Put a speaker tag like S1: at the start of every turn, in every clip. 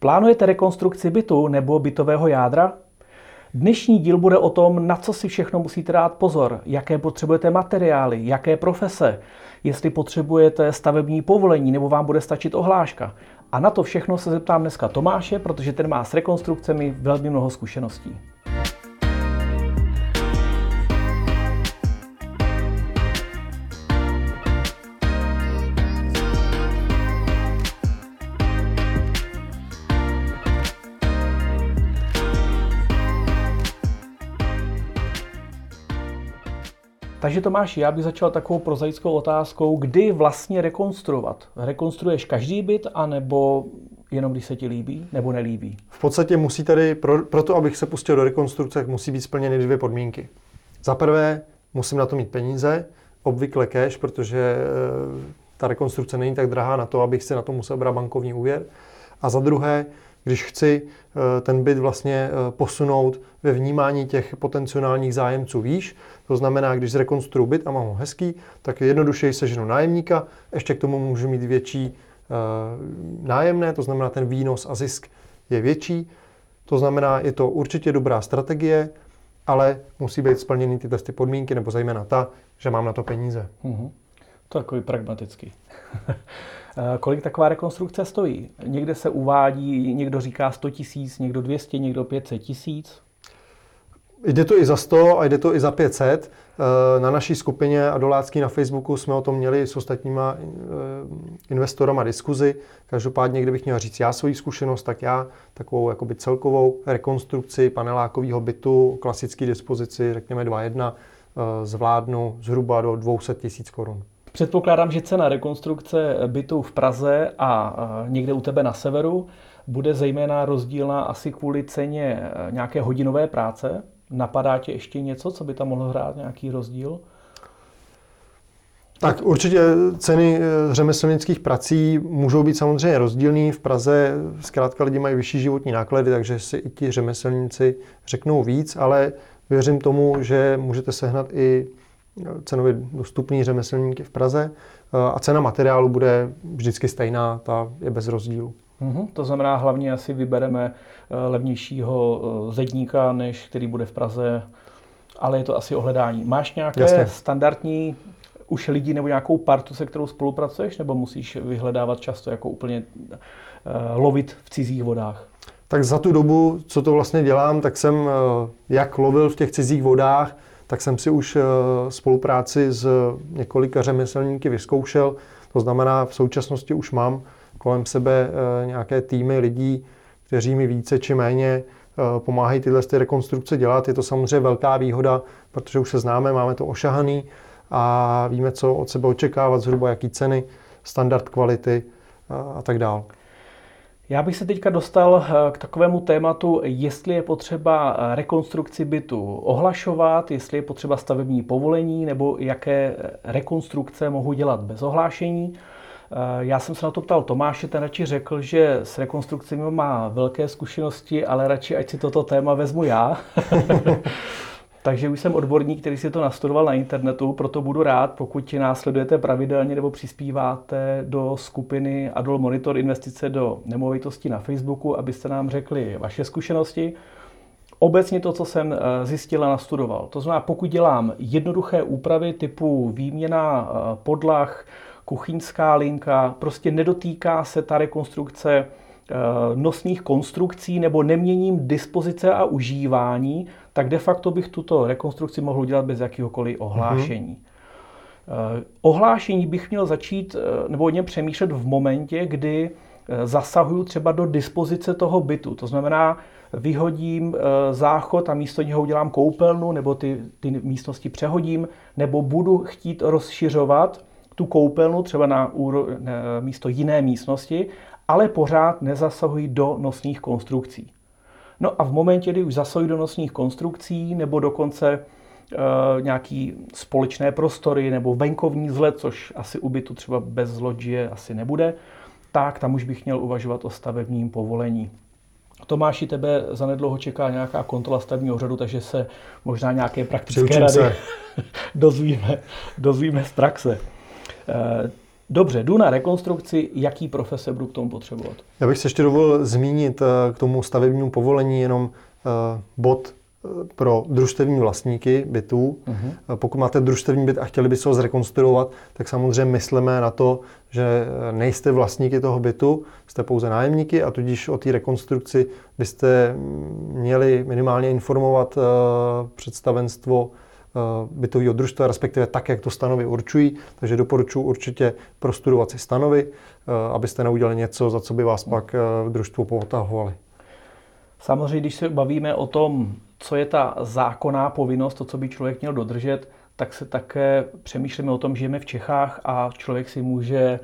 S1: Plánujete rekonstrukci bytu nebo bytového jádra? Dnešní díl bude o tom, na co si všechno musíte dát pozor, jaké potřebujete materiály, jaké profese, jestli potřebujete stavební povolení nebo vám bude stačit ohláška. A na to všechno se zeptám dneska Tomáše, protože ten má s rekonstrukcemi velmi mnoho zkušeností. Takže Tomáš, já bych začal takovou prozaickou otázkou, kdy vlastně rekonstruovat? Rekonstruuješ každý byt, anebo jenom když se ti líbí, nebo nelíbí?
S2: V podstatě musí tady, pro, to, abych se pustil do rekonstrukce, musí být splněny dvě podmínky. Za prvé, musím na to mít peníze, obvykle cash, protože e, ta rekonstrukce není tak drahá na to, abych si na to musel brát bankovní úvěr. A za druhé, když chci eh, ten byt vlastně eh, posunout ve vnímání těch potenciálních zájemců výš. To znamená, když zrekonstruu byt a mám ho hezký, tak jednodušeji seženu nájemníka, ještě k tomu můžu mít větší eh, nájemné, to znamená ten výnos a zisk je větší. To znamená, je to určitě dobrá strategie, ale musí být splněny ty testy podmínky, nebo zejména ta, že mám na to peníze.
S1: Mm-hmm. To je takový pragmatický. Eh, kolik taková rekonstrukce stojí? Někde se uvádí, někdo říká 100 tisíc, někdo 200, někdo 500 tisíc.
S2: Jde to i za 100 a jde to i za 500. Eh, na naší skupině Adolácký na Facebooku jsme o tom měli s ostatníma eh, investorama diskuzi. Každopádně, kdybych měl říct já svoji zkušenost, tak já takovou jakoby celkovou rekonstrukci panelákového bytu, klasické dispozici, řekněme 2.1, zvládnu zhruba do 200 tisíc korun.
S1: Předpokládám, že cena rekonstrukce bytu v Praze a někde u tebe na severu bude zejména rozdílná asi kvůli ceně e, nějaké hodinové práce. Napadá tě ještě něco, co by tam mohlo hrát nějaký rozdíl?
S2: Tak určitě ceny e, řemeslnických prací můžou být samozřejmě rozdílné. V Praze zkrátka lidi mají vyšší životní náklady, takže si i ti řemeslníci řeknou víc, ale věřím tomu, že můžete sehnat i cenově dostupný řemeslníky v Praze eh, a cena materiálu bude vždycky stejná, ta je bez rozdílu.
S1: Mm-hmm. To znamená, hlavně asi vybereme eh, levnějšího eh, zedníka, než který bude v Praze, ale je to asi ohledání. Máš nějaké Jasně. standardní už lidi nebo nějakou partu, se kterou spolupracuješ, nebo musíš vyhledávat často jako úplně uh, lovit v cizích vodách?
S2: Tak za tu dobu, co to vlastně dělám, tak jsem uh, jak lovil v těch cizích vodách, tak jsem si už eh, spolupráci s několika řemeslníky vyzkoušel. To znamená, v současnosti už mám kolem sebe eh, nějaké týmy lidí, kteří mi více či méně eh, pomáhají tyhle ty rekonstrukce dělat. Je to samozřejmě velká výhoda, protože už se známe, máme to ošahaný a víme, co od sebe očekávat, zhruba jaký ceny, standard kvality a tak dále.
S1: Já bych se teďka dostal eh, k takovému tématu, jestli je potřeba eh, rekonstrukci bytu ohlašovat, jestli je potřeba stavební povolení, nebo jaké eh, rekonstrukce mohu dělat bez ohlášení. Já jsem se na to ptal Tomáše, ten radši řekl, že s rekonstrukcemi má velké zkušenosti, ale radši ať si toto téma vezmu já. Takže už jsem odborník, který si to nastudoval na internetu, proto budu rád, pokud následujete pravidelně nebo přispíváte do skupiny Adol Monitor investice do nemovitosti na Facebooku, abyste nám řekli vaše zkušenosti. Obecně to, co jsem eh, zjistil a nastudoval. To znamená, pokud dělám jednoduché úpravy typu výměna eh, podlah, kuchyňská linka, prostě nedotýká se ta rekonstrukce nosných konstrukcí nebo neměním dispozice a užívání, tak de facto bych tuto rekonstrukci mohl udělat bez jakéhokoliv ohlášení. Mm-hmm. Ohlášení bych měl začít eh, nebo o něm přemýšlet v momentě, kdy eh, zasahuju třeba do dispozice toho bytu. To znamená, vyhodím záchod a místo něho udělám koupelnu, nebo ty, ty místnosti přehodím, nebo budu chtít rozšiřovat tu koupelnu třeba na úro, ne, místo jiné místnosti, ale pořád nezasahuji do nosných konstrukcí. No a v momentě, kdy už zasahují do nosních konstrukcí nebo dokonce e, nějaký společné prostory nebo venkovní vzhled, což asi u bytu třeba bez loďie asi nebude, tak tam už bych měl uvažovat o stavebním povolení. Tomáši, tebe zanedlouho čeká nějaká kontrola stavebního řadu, takže se možná nějaké praktické Přiučím rady dozvíme, dozvíme z praxe. E, Dobře, jdu na rekonstrukci, jaký profese budu k tomu potřebovat?
S2: Já bych se ještě dovolil zmínit eh, k tomu stavebnímu povolení jenom eh, bod eh, pro družstevní vlastníky bytů. Uh-huh. Pokud máte družstevní byt a chtěli byste ho zrekonstruovat, tak samozřejmě myslíme na to, že nejste vlastníky toho bytu, jste pouze nájemníky a tudíž o té rekonstrukci byste měli minimálně informovat představenstvo bytového družstva, respektive tak, jak to stanovy určují. Takže doporučuji určitě prostudovat si stanovy, eh, abyste neudělali něco, za co by vás pak eh, v družstvu potahovali.
S1: Samozřejmě, když se bavíme o tom, co je ta zákonná povinnost, to, co by člověk měl dodržet, tak se také přemýšlíme o tom, že žijeme v Čechách a člověk si může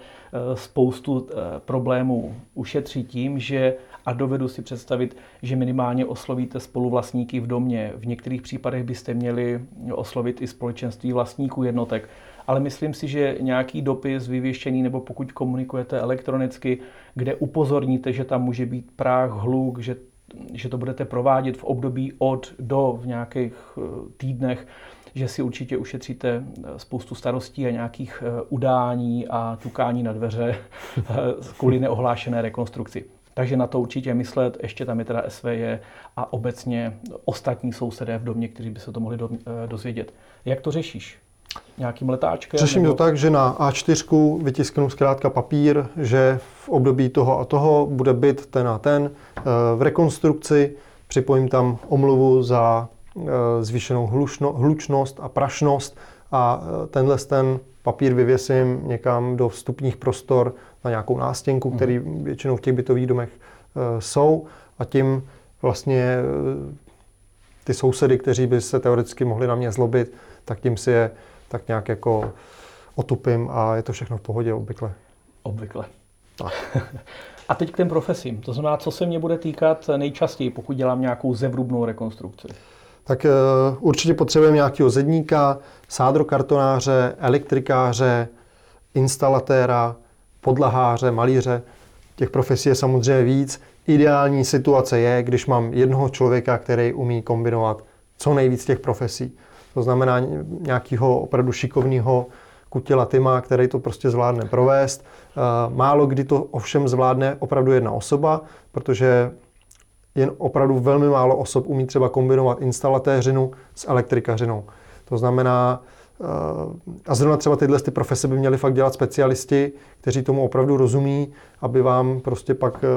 S1: spoustu problémů ušetřit tím, že a dovedu si představit, že minimálně oslovíte spoluvlastníky v domě. V některých případech byste měli oslovit i společenství vlastníků jednotek. Ale myslím si, že nějaký dopis vyvěšený nebo pokud komunikujete elektronicky, kde upozorníte, že tam může být práh, hluk, že, že to budete provádět v období od do v nějakých eh, týdnech, že si určitě ušetříte eh, spoustu starostí a nějakých eh, udání a ťukání na dveře kvůli neohlášené rekonstrukci. Takže na to určitě myslet. Ještě tam je teda SVJ a obecně ostatní sousedé v domě, kteří by se to mohli do, eh, dozvědět. Jak to řešíš? Nějakým letáčkem?
S2: Řeším nebo... to tak, že na A4 vytisknu zkrátka papír, že v období toho a toho bude byt ten a ten. Eh, v rekonstrukci připojím tam omluvu za eh, zvýšenou hlučno, hlučnost a prašnost a tenhle ten papír vyvěsím někam do vstupních prostor na nějakou nástěnku, mhm. který většinou v těch bytových domech e, jsou a tím vlastně e, ty sousedy, kteří by se teoreticky mohli na mě zlobit, tak tím si je tak nějak jako otupím a je to všechno v pohodě obvykle.
S1: Obvykle. Tak. A teď k těm profesím. To znamená, co se mě bude týkat nejčastěji, pokud dělám nějakou zevrubnou rekonstrukci?
S2: Tak uh, určitě potřebujeme nějakého zedníka, sádrokartonáře, elektrikáře, instalatéra, podlaháře, malíře. Těch profesí je samozřejmě víc. Ideální situace je, když mám jednoho člověka, který umí kombinovat co nejvíc těch profesí. To znamená nějakého opravdu šikovného kutila Tima, který to prostě zvládne provést. Eh, málo kdy to ovšem zvládne opravdu jedna osoba, protože jen opravdu velmi málo osob umí třeba kombinovat instalatéřinu s elektrikařinou. To znamená, eh, a zrovna třeba tyhle ty profese by měli fakt dělat specialisti, kteří tomu opravdu rozumí, aby vám prostě pak eh,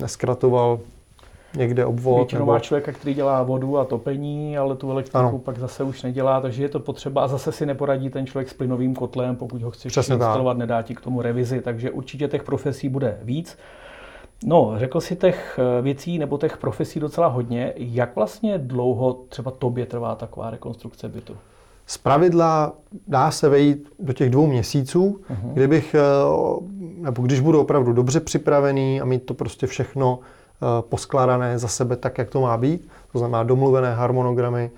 S2: neskratoval někde obvod.
S1: Většinou nebo... má člověka, který dělá vodu a topení, ale tu elektriku ano. pak zase už nedělá, takže je to potřeba a zase si neporadí ten člověk s plynovým kotlem, pokud ho chceš Přesně instalovat, tak. nedá ti k tomu revizi, takže určitě těch profesí bude víc. No, řekl si těch eh, věcí nebo těch profesí docela hodně. Jak vlastně dlouho třeba tobě trvá taková rekonstrukce bytu?
S2: Z pravidla dá se vejít do těch dvou měsíců, uh-huh. kdybych, eh, nebo když budu opravdu dobře připravený a mít to prostě všechno eh, poskládané za sebe tak, jak to má být, to znamená domluvené harmonogramy,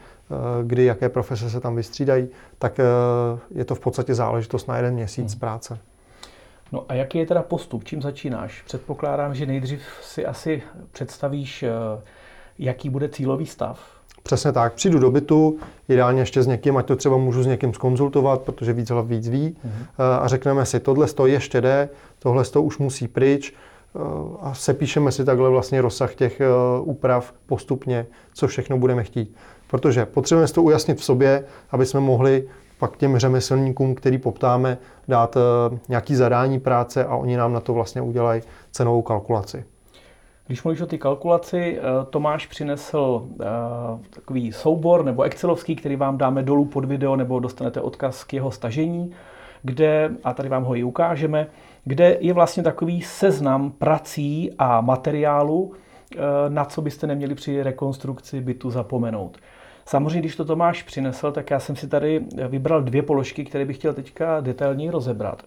S2: kdy jaké profese se tam vystřídají, tak je to v podstatě záležitost na jeden měsíc uh-huh. práce.
S1: No a jaký je teda postup? Čím začínáš? Předpokládám, že nejdřív si asi představíš, eh, jaký bude cílový stav.
S2: Přesně tak. Přijdu do bytu, ideálně ještě s někým, ať to třeba můžu s někým skonzultovat, protože víc hlav víc ví. Mm-hmm. A řekneme si, tohle to ještě jde, tohle to už musí pryč. Eh, a sepíšeme si takhle vlastně rozsah těch úprav postupně, co všechno budeme chtít. Protože potřebujeme si to ujasnit v sobě, aby jsme mohli pak těm řemeslníkům, který poptáme, dát eh, nějaký zadání práce a oni nám na to vlastně udělají cenovou kalkulaci.
S1: Když mluvíš o ty kalkulaci, eh, Tomáš přinesl eh, takový soubor nebo Excelovský, který vám dáme dolů pod video nebo dostanete odkaz k jeho stažení, kde, a tady vám ho i ukážeme, kde je vlastně takový seznam prací a materiálu, na co byste neměli při rekonstrukci bytu zapomenout. Samozřejmě, když to Tomáš přinesl, tak já jsem si tady vybral dvě položky, které bych chtěl teďka detailně rozebrat.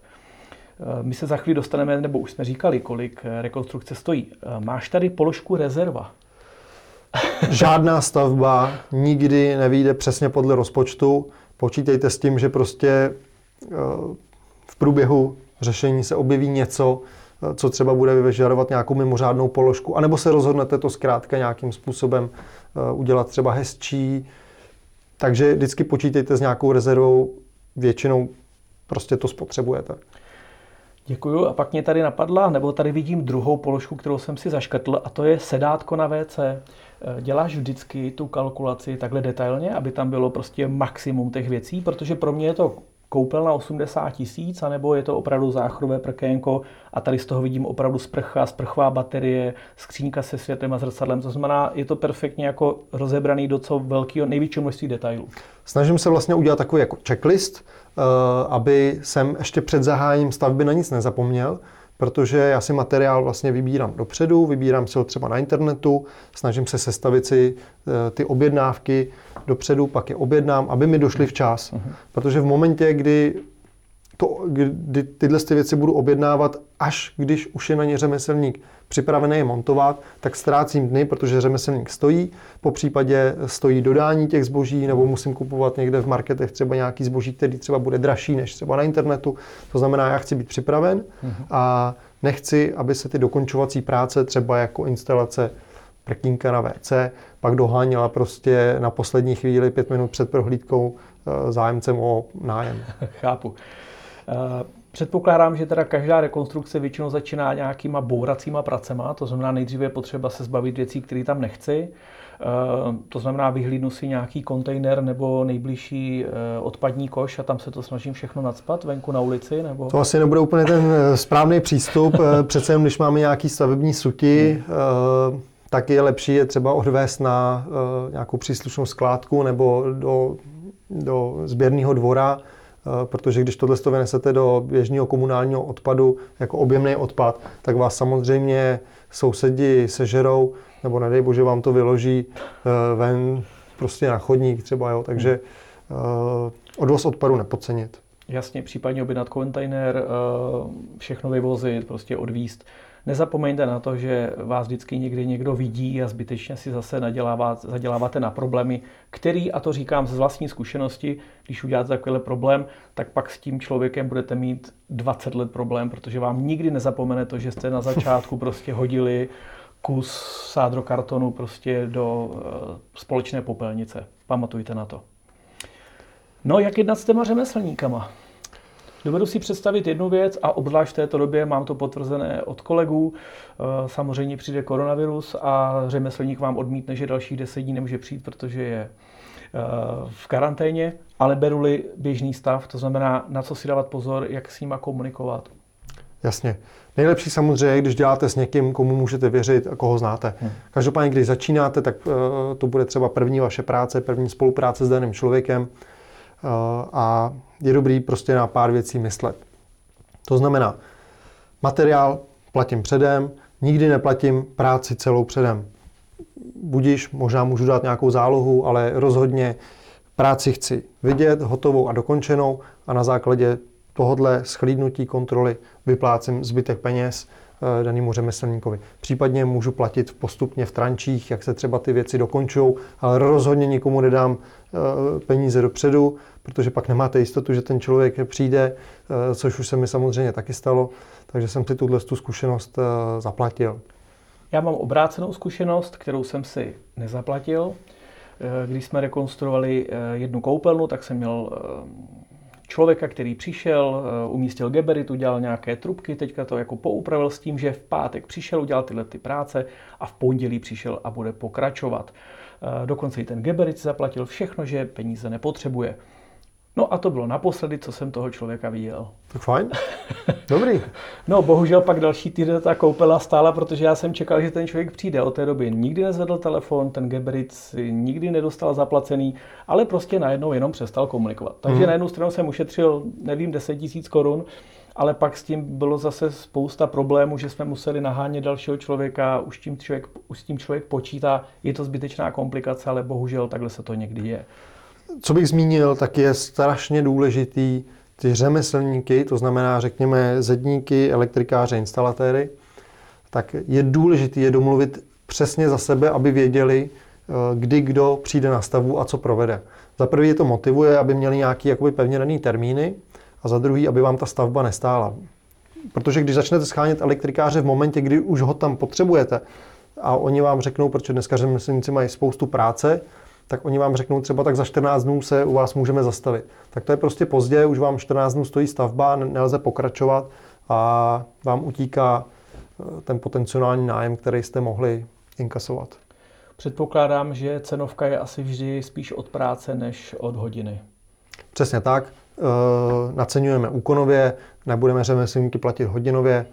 S1: Eh, my se za chvíli dostaneme, nebo už jsme říkali, kolik eh, rekonstrukce stojí. Eh, máš tady položku rezerva?
S2: Žádná stavba nikdy nevíde přesně podle rozpočtu. Počítejte s tím, že prostě v průběhu řešení se objeví něco, co třeba bude vyžadovat nějakou mimořádnou položku, anebo se rozhodnete to zkrátka nějakým způsobem Eh, udělat třeba hezčí. Takže vždycky počítejte s nějakou rezervou, většinou prostě to spotřebujete.
S1: Děkuju. A pak mě tady napadla, nebo tady vidím druhou položku, kterou jsem si zaškrtl, a to je sedátko na WC. Děláš vždycky tu kalkulaci takhle detailně, aby tam bylo prostě maximum těch věcí, protože pro mě je to koupel na 80 tisíc, anebo je to opravdu záchodové prkénko a tady z toho vidím opravdu sprcha, sprchová baterie, skřínka se světem a zrcadlem. To znamená, je to perfektně jako rozebraný do co velkého, největšího množství detailů.
S2: Snažím se vlastně udělat takový jako checklist, eh, aby jsem ještě před zahájením stavby na nic nezapomněl, protože já si materiál vlastně vybírám dopředu, vybírám si ho třeba na internetu, snažím se sestavit si eh, ty objednávky dopředu, pak je objednám, aby mi došly včas. Uh-huh. Protože v momentě, kdy, to, kdy tyhle ty věci budu objednávat, až když už je na ně řemeslník připravený je montovat, tak ztrácím dny, protože řemeslník stojí, po případě stojí dodání těch zboží, nebo musím kupovat někde v marketech třeba nějaký zboží, který třeba bude dražší než třeba na internetu. To znamená, já chci být připraven a nechci, aby se ty dokončovací práce, třeba jako instalace prkínka na WC, pak doháněla prostě na poslední chvíli, pět minut před prohlídkou eh, zájemcem o nájem.
S1: Chápu. Eh, Předpokládám, že teda každá rekonstrukce většinou začíná nějakýma bouracíma pracema, to znamená nejdříve je potřeba se zbavit věcí, které tam nechci. Eh, to znamená, vyhlídnu si nějaký kontejner nebo nejbližší eh, odpadní koš a tam se to snažím všechno nadspat venku na ulici? Nebo...
S2: To asi nebude úplně ten správný přístup. Přece jen, když máme nějaký stavební suti, hmm. tak je lepší je třeba odvést na nějakou příslušnou skládku nebo do, do sběrného dvora, protože když tohle to vynesete do běžného komunálního odpadu jako objemný odpad, tak vás samozřejmě sousedi sežerou, nebo nedej bože vám to vyloží eh, ven prostě na chodník třeba, jo, takže uh, odvoz odpadu nepodcenit.
S1: Jasně, případně objednat kontejner, všechno vyvozit, prostě odvíst. Nezapomeňte na to, že vás vždycky někdy někdo vidí a zbytečně si zase zaděláváte na problémy, který, a to říkám z vlastní zkušenosti, když uděláte takovýhle problém, tak pak s tím člověkem budete mít 20 let problém, protože vám nikdy nezapomene to, že jste na začátku prostě hodili kus sádrokartonu prostě do uh, společné popelnice. Pamatujte na to. No, jak jednat s těma řemeslníkama? Dovedu si představit jednu věc a obzvlášť v této době mám to potvrzené od kolegů. Eh, samozřejmě přijde koronavirus a řemeslník vám odmítne, že dalších deset dní nemůže přijít, protože je eh, v karanténě, ale beru-li běžný stav, to znamená, na co si dávat pozor, jak s nima komunikovat.
S2: Jasně. Nejlepší samozřejmě, když děláte s někým, komu můžete věřit a koho znáte. Hmm. Každopádně, když začínáte, tak uh, to bude třeba první vaše práce, první spolupráce s daným člověkem a je dobrý prostě na pár věcí myslet. To znamená, materiál platím předem, nikdy neplatím práci celou předem. Budíš, možná můžu dát nějakou zálohu, ale rozhodně práci chci vidět, hotovou a dokončenou a na základě tohodle schlídnutí kontroly vyplácím zbytek peněz danému řemeslníkovi. Případně můžu platit postupně v trančích, jak se třeba ty věci dokončují, ale rozhodně nikomu nedám eh, peníze dopředu, protože pak nemáte jistotu, že ten člověk přijde, eh, což už se mi samozřejmě taky stalo, takže jsem si tuhle tu zkušenost zaplatil.
S1: Já mám obrácenou zkušenost, kterou jsem si nezaplatil. Když jsme rekonstruovali jednu koupelnu, tak jsem měl člověka, který přišel, eh, umístil geberit, udělal nějaké trubky, teďka to jako poupravil s tím, že v pátek přišel, udělal tyhle ty práce a v pondělí přišel a bude pokračovat. Eh, dokonce i ten geberit zaplatil všechno, že peníze nepotřebuje. No a to bylo naposledy, co jsem toho člověka viděl.
S2: Tak fajn. Dobrý.
S1: no bohužel pak další týden ta koupela stála, protože já jsem čekal, že ten člověk přijde. Od té doby nikdy nezvedl telefon, ten Geberit si nikdy nedostal zaplacený, ale prostě najednou jenom přestal komunikovat. Takže hmm. na jednu stranu jsem ušetřil, nevím, 10 tisíc korun, ale pak s tím bylo zase spousta problémů, že jsme museli nahánět dalšího člověka, už, tím člověk, už s tím člověk počítá, je to zbytečná komplikace, ale bohužel takhle se to někdy je
S2: co bych zmínil, tak je strašně důležitý ty řemeslníky, to znamená, řekněme, zedníky, elektrikáře, instalatéry, tak je důležité je domluvit přesně za sebe, aby věděli, eh, kdy kdo přijde na stavu a co provede. Za prvý je to motivuje, aby měli nějaký jakoby pevně daný termíny a za druhý, aby vám ta stavba nestála. Protože když začnete schánět elektrikáře v momentě, kdy už ho tam potřebujete a oni vám řeknou, protože dneska řemeslníci mají spoustu práce, tak oni vám řeknou třeba tak za 14 dnů se u vás můžeme zastavit. Tak to je prostě pozdě, už vám 14 dnů stojí stavba, nelze pokračovat a vám utíká eh, ten potenciální nájem, který jste mohli inkasovat.
S1: Předpokládám, že cenovka je asi vždy spíš od práce než od hodiny.
S2: Přesně tak. E, naceňujeme úkonově, nebudeme řemeslníky platit hodinově.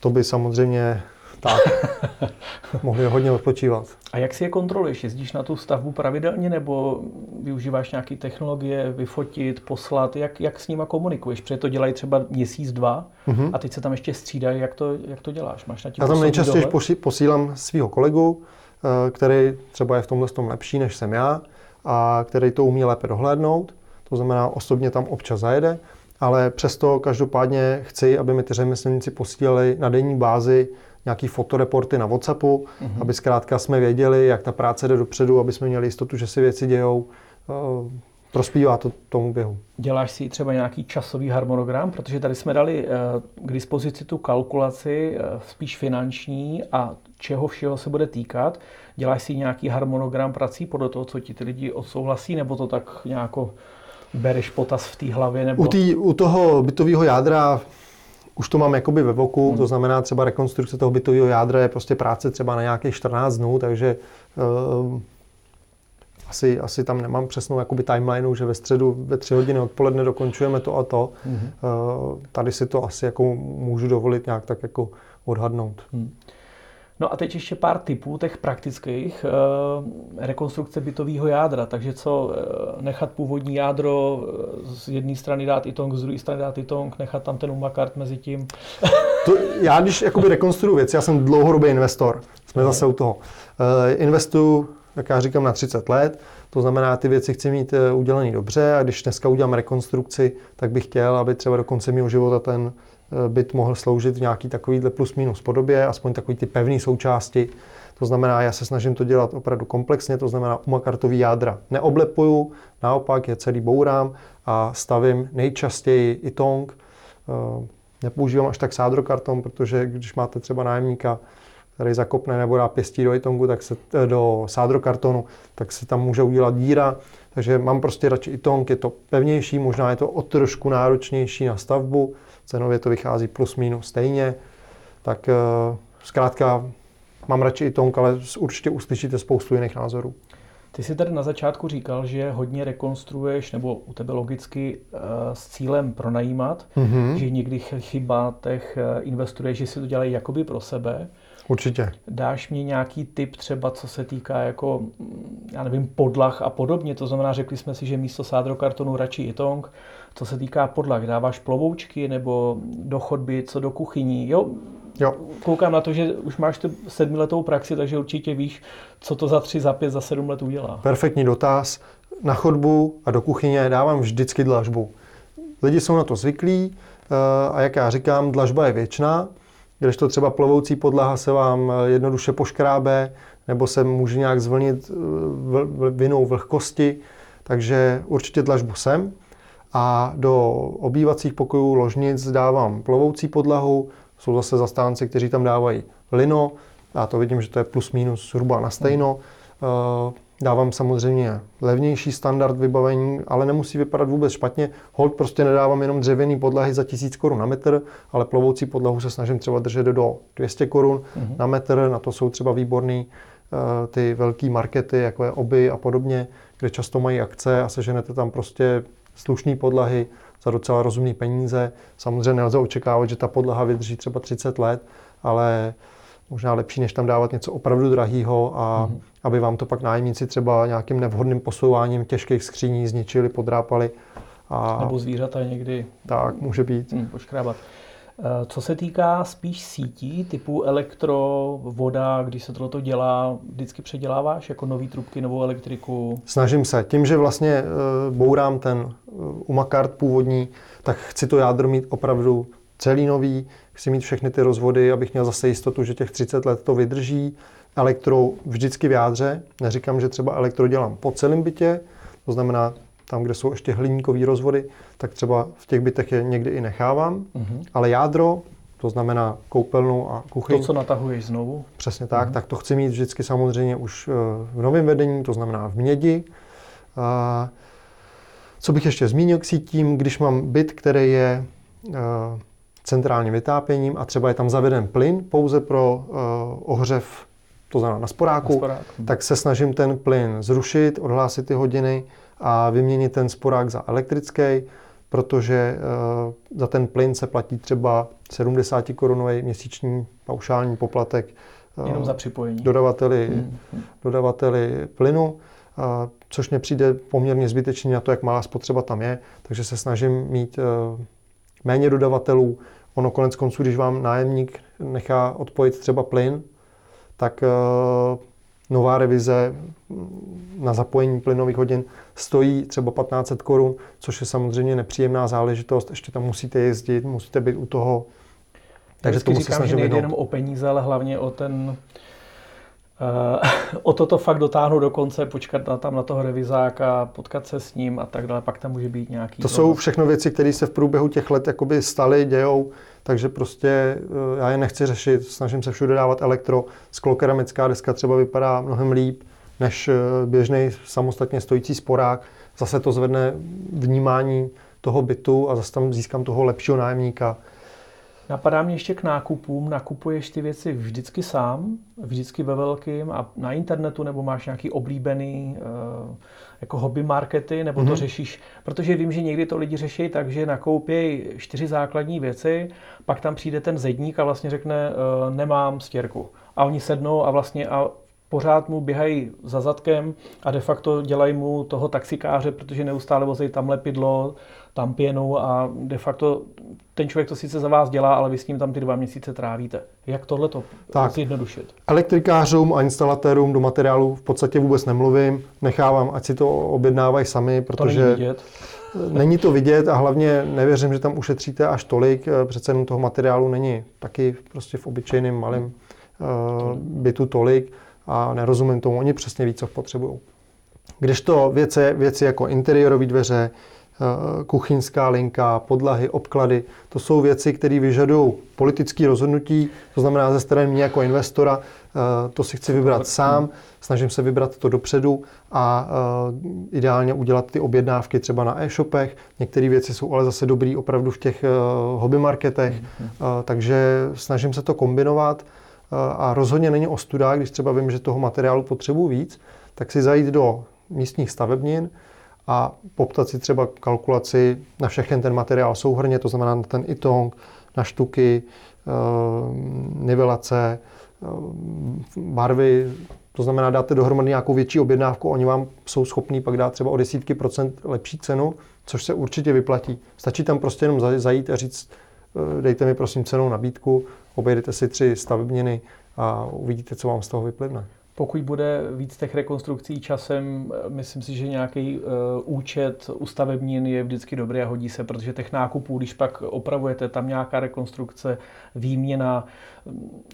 S2: To by samozřejmě tak mohli hodně odpočívat.
S1: A jak si je kontroluješ? Jezdíš na tu stavbu pravidelně nebo využíváš nějaké technologie, vyfotit, poslat? Jak, jak s nima komunikuješ? Protože to dělají třeba měsíc, dva mm-hmm. a teď se tam ještě střídají. Jak to, jak to děláš? Máš na tím
S2: Já tam nejčastěji posílám svého kolegu, eh, který třeba je v tomhle tom lepší než jsem já a který to umí lépe dohlédnout. To znamená, osobně tam občas zajede, ale přesto každopádně chci, aby mi ty řemeslníci posílali na denní bázi nějaký fotoreporty na WhatsAppu, mm-hmm. aby zkrátka jsme věděli, jak ta práce jde dopředu, aby jsme měli jistotu, že si věci dějou. Eh, prospívá to tomu běhu.
S1: Děláš si třeba nějaký časový harmonogram, protože tady jsme dali eh, k dispozici tu kalkulaci eh, spíš finanční a čeho všeho se bude týkat. Děláš si nějaký harmonogram prací podle toho, co ti ty lidi odsouhlasí, nebo to tak nějako bereš potaz v té hlavě? Nebo...
S2: U, tý, u toho bytového jádra už to mám jakoby ve voku, hmm. to znamená třeba rekonstrukce toho bytového jádra je prostě práce třeba na nějakých 14 dnů, takže uh, asi, asi tam nemám přesnou jakoby timelineu, že ve středu ve tři hodiny odpoledne dokončujeme to a to. Hmm. Uh, tady si to asi jako můžu dovolit nějak tak jako odhadnout. Hmm.
S1: No a teď ještě pár typů těch praktických e, rekonstrukce bytového jádra. Takže co, e, nechat původní jádro eh, z jedné strany dát i tong, z druhé strany dát i tong, nechat tam ten umakart mezi tím.
S2: To, já když jakoby rekonstruju věc, já jsem dlouhodobý investor, jsme okay. zase u toho. E, investuju, jak já říkám, na 30 let, to znamená, ty věci chci mít udělané dobře a když dneska udělám rekonstrukci, tak bych chtěl, aby třeba do konce mého života ten Eh, byt mohl sloužit v nějaký takovýhle plus minus podobě, aspoň takový ty pevné součásti. To znamená, já se snažím to dělat opravdu komplexně, to znamená umakartový jádra neoblepuju, naopak je celý bourám a stavím nejčastěji i tong. Eh, nepoužívám až tak sádrokarton, protože když máte třeba nájemníka, který zakopne nebo dá pěstí do itongu, tak se, eh, do sádrokartonu, tak se tam může udělat díra. Takže mám prostě radši itong, je to pevnější, možná je to o trošku náročnější na stavbu, cenově to vychází plus minus stejně, tak uh, zkrátka mám radši i tonk, ale určitě uslyšíte spoustu jiných názorů.
S1: Ty jsi tady na začátku říkal, že hodně rekonstruuješ, nebo u tebe logicky uh, s cílem pronajímat, mm-hmm. že někdy chyba těch uh, investuješ, že si to dělají jakoby pro sebe.
S2: Určitě.
S1: Dáš mi nějaký tip třeba, co se týká jako, já nevím, podlah a podobně. To znamená, řekli jsme si, že místo sádrokartonu radši itong. Co se týká podlah, dáváš plovoučky nebo do chodby, co do kuchyní. Jo,
S2: Jo.
S1: Koukám na to, že už máš tu sedmiletou praxi, takže určitě víš, co to za tři, za pět, za sedm let udělá.
S2: Perfektní dotaz. Na chodbu a do kuchyně dávám vždycky dlažbu. Lidi jsou na to zvyklí eh, a jak já říkám, dlažba je věčná. Když to třeba plovoucí podlaha se vám eh, jednoduše poškrábe, nebo se může nějak zvlnit eh, vinou vlhkosti, takže určitě dlažbu sem. A do obývacích pokojů ložnic dávám plovoucí podlahu, jsou zase zastánci, kteří tam dávají lino, já to vidím, že to je plus minus zhruba na stejno. Eh, dávám samozřejmě levnější standard vybavení, ale nemusí vypadat vůbec špatně. Hold prostě nedávám jenom dřevěný podlahy za 1000 korun na metr, ale plovoucí podlahu se snažím třeba držet do 200 korun mm-hmm. na metr. Na to jsou třeba výborný eh, ty velké markety, jako je Oby a podobně, kde často mají akce a seženete tam prostě slušné podlahy za docela rozumné peníze. Samozřejmě nelze očekávat, že ta podlaha vydrží třeba 30 let, ale možná lepší, než tam dávat něco opravdu drahého a mm-hmm. aby vám to pak nájemníci třeba nějakým nevhodným posouváním těžkých skříní zničili, podrápali.
S1: A... Nebo zvířata někdy.
S2: Tak, může být.
S1: Hmm, poškrábat. Eh, co se týká spíš sítí typu elektro, voda, když se tohle dělá, vždycky předěláváš jako nový trubky, novou elektriku?
S2: Snažím se. Tím, že vlastně eh, bourám ten eh, umakart původní, tak chci to jádro mít opravdu celý nový, chci mít všechny ty rozvody, abych měl zase jistotu, že těch 30 let to vydrží. Elektro vždycky v jádře. Neříkám, že třeba elektro dělám po celém bytě, to znamená tam, kde jsou ještě hliníkové rozvody, tak třeba v těch bytech je někdy i nechávám. Mm-hmm. Ale jádro, to znamená koupelnu a kuchyň.
S1: To, co natahuješ znovu?
S2: Přesně tak, mm-hmm. tak to chci mít vždycky samozřejmě už eh, v novém vedení, to znamená v mědi. A co bych ještě zmínil k sítím, když mám byt, který je eh, centrálním vytápěním a třeba je tam zaveden plyn pouze pro uh, ohřev, to znamená na sporáku, na sporáku, tak se snažím ten plyn zrušit, odhlásit ty hodiny a vyměnit ten sporák za elektrický, protože uh, za ten plyn se platí třeba 70 korunový měsíční paušální poplatek
S1: uh, Jenom za připojení.
S2: Dodavateli, hmm. dodavateli plynu což mě přijde poměrně zbytečný na to, jak malá spotřeba tam je, takže se snažím mít méně dodavatelů. Ono konec konců, když vám nájemník nechá odpojit třeba plyn, tak eh, nová revize na zapojení plynových hodin stojí třeba 1500 korun, což je samozřejmě nepříjemná záležitost. Ještě tam musíte jezdit, musíte být u toho.
S1: Takže to musí snažit že nejde jenom o peníze, ale hlavně o ten o toto fakt dotáhnout do konce, počkat na, tam na toho revizáka, potkat se s ním a tak dále, pak tam může být nějaký...
S2: To jsou všechno věci, které se v průběhu těch let jakoby staly, dějou, takže prostě uh, já je nechci řešit, snažím se všude dávat elektro, sklokeramická deska třeba vypadá mnohem líp, než uh, běžný samostatně stojící sporák, zase to zvedne vnímání toho bytu a zase tam získám toho lepšího nájemníka.
S1: Napadá mě ještě k nákupům. Nakupuješ ty věci vždycky sám, vždycky ve velkým a na internetu, nebo máš nějaký oblíbený uh, jako hobby markety, nebo mm-hmm. to mhm. řešíš? Protože vím, že někdy to lidi řeší tak, že nakoupějí čtyři základní věci, pak tam přijde ten zedník a vlastně řekne, uh, nemám stěrku. A oni sednou a vlastně a pořád mu běhají za zadkem a de facto dělají mu toho taxikáře, protože neustále vozí tam lepidlo, tam pěnu a de facto ten člověk to sice za vás dělá, ale vy s ním tam ty dva měsíce trávíte. Jak tohle to zjednodušit?
S2: Elektrikářům a instalatérům do materiálu v podstatě vůbec nemluvím. Nechávám, ať si to objednávají sami, protože... To není vidět. Není to vidět a hlavně nevěřím, že tam ušetříte až tolik. Přece jenom toho materiálu není taky prostě v obyčejném malém uh, bytu tolik a nerozumím tomu. Oni přesně ví, co potřebují. Když to věci, věci jako interiorové dveře, Eh, kuchyňská linka, podlahy, obklady. To jsou věci, které vyžadují politické rozhodnutí, to znamená ze strany mě jako investora, eh, to si chci vybrat sám, snažím se vybrat to dopředu a eh, ideálně udělat ty objednávky třeba na e-shopech. Některé věci jsou ale zase dobrý opravdu v těch hobby marketech, takže snažím se to kombinovat a rozhodně není ostuda, když třeba vím, že toho materiálu potřebuji víc, tak si zajít do místních stavebnin, a poptat si třeba kalkulaci na všechen ten materiál souhrně, to znamená na ten itong, na štuky, eh, nivelace, eh, barvy, to znamená, dáte dohromady nějakou větší objednávku, oni vám jsou schopní pak dát třeba o desítky procent lepší cenu, což se určitě vyplatí. Stačí tam prostě jenom zajít a říct, dejte mi prosím cenou nabídku, obejdete si tři stavebniny a uvidíte, co vám z toho vyplivne.
S1: Pokud bude víc těch rekonstrukcí časem, myslím si, že nějaký uh, účet u stavebnin je vždycky dobrý a hodí se, protože těch nákupů, když pak opravujete, tam nějaká rekonstrukce, výměna,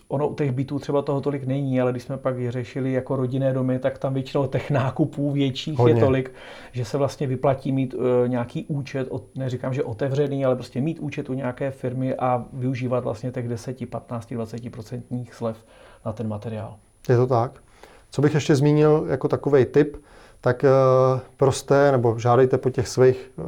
S1: ono u těch bytů třeba toho tolik není, ale když jsme pak je řešili jako rodinné domy, tak tam většinou těch nákupů větších Hodně. je tolik, že se vlastně vyplatí mít uh, nějaký účet, neříkám, že otevřený, ale prostě mít účet u nějaké firmy a využívat vlastně těch 10, 15, 20 procentních slev na ten materiál.
S2: Je to tak. Co bych ještě zmínil jako takový tip, tak eh, prosté nebo žádejte po těch svých eh,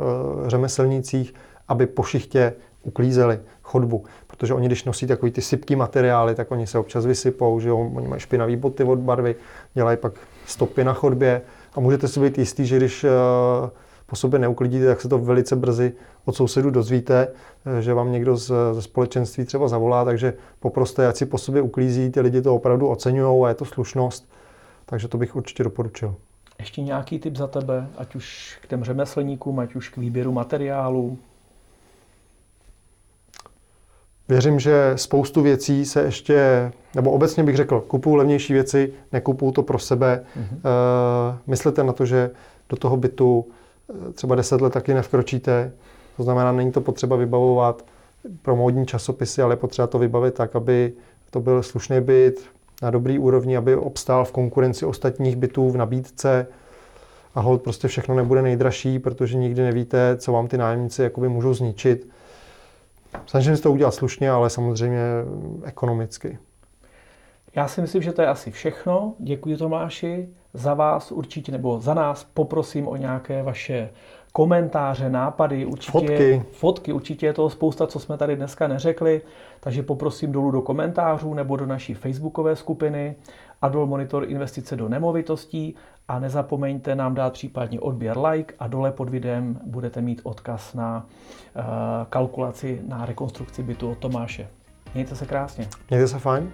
S2: řemeslnících, aby po šichtě uklízeli chodbu. Protože oni, když nosí takový ty sypký materiály, tak oni se občas vysypou, že jo? oni mají špinavý boty od barvy, dělají pak stopy na chodbě a můžete si být jistý, že když eh, po sobě neuklidíte, tak se to velice brzy od sousedů dozvíte, že vám někdo z, ze společenství třeba zavolá, takže poproste, ať si po sobě uklízí, ty lidi to opravdu oceňují a je to slušnost. Takže to bych určitě doporučil.
S1: Ještě nějaký tip za tebe, ať už k těm řemeslníkům, ať už k výběru materiálu?
S2: Věřím, že spoustu věcí se ještě, nebo obecně bych řekl, kupuju levnější věci, nekupuju to pro sebe. Mm-hmm. E, myslete na to, že do toho bytu eh, třeba 10 let taky nevkročíte. To znamená, není to potřeba vybavovat pro módní časopisy, ale potřeba to vybavit tak, aby to byl slušný byt, na dobrý úrovni, aby obstál v konkurenci ostatních bytů v nabídce a hold prostě všechno nebude nejdražší, protože nikdy nevíte, co vám ty nájemníci jakoby můžou zničit. Snažím se to udělat slušně, ale samozřejmě ekonomicky.
S1: Já si myslím, že to je asi všechno. Děkuji Tomáši. Za vás určitě, nebo za nás poprosím o nějaké vaše komentáře, nápady, určitě
S2: Fotky.
S1: fotky, určitě je toho spousta, co jsme tady dneska neřekli, takže poprosím dolů do komentářů nebo do naší facebookové skupiny Adol Monitor investice do nemovitostí a nezapomeňte nám dát případně odběr like a dole pod videem budete mít odkaz na uh, kalkulaci na rekonstrukci bytu od Tomáše. Mějte se krásně.
S2: Mějte se fajn.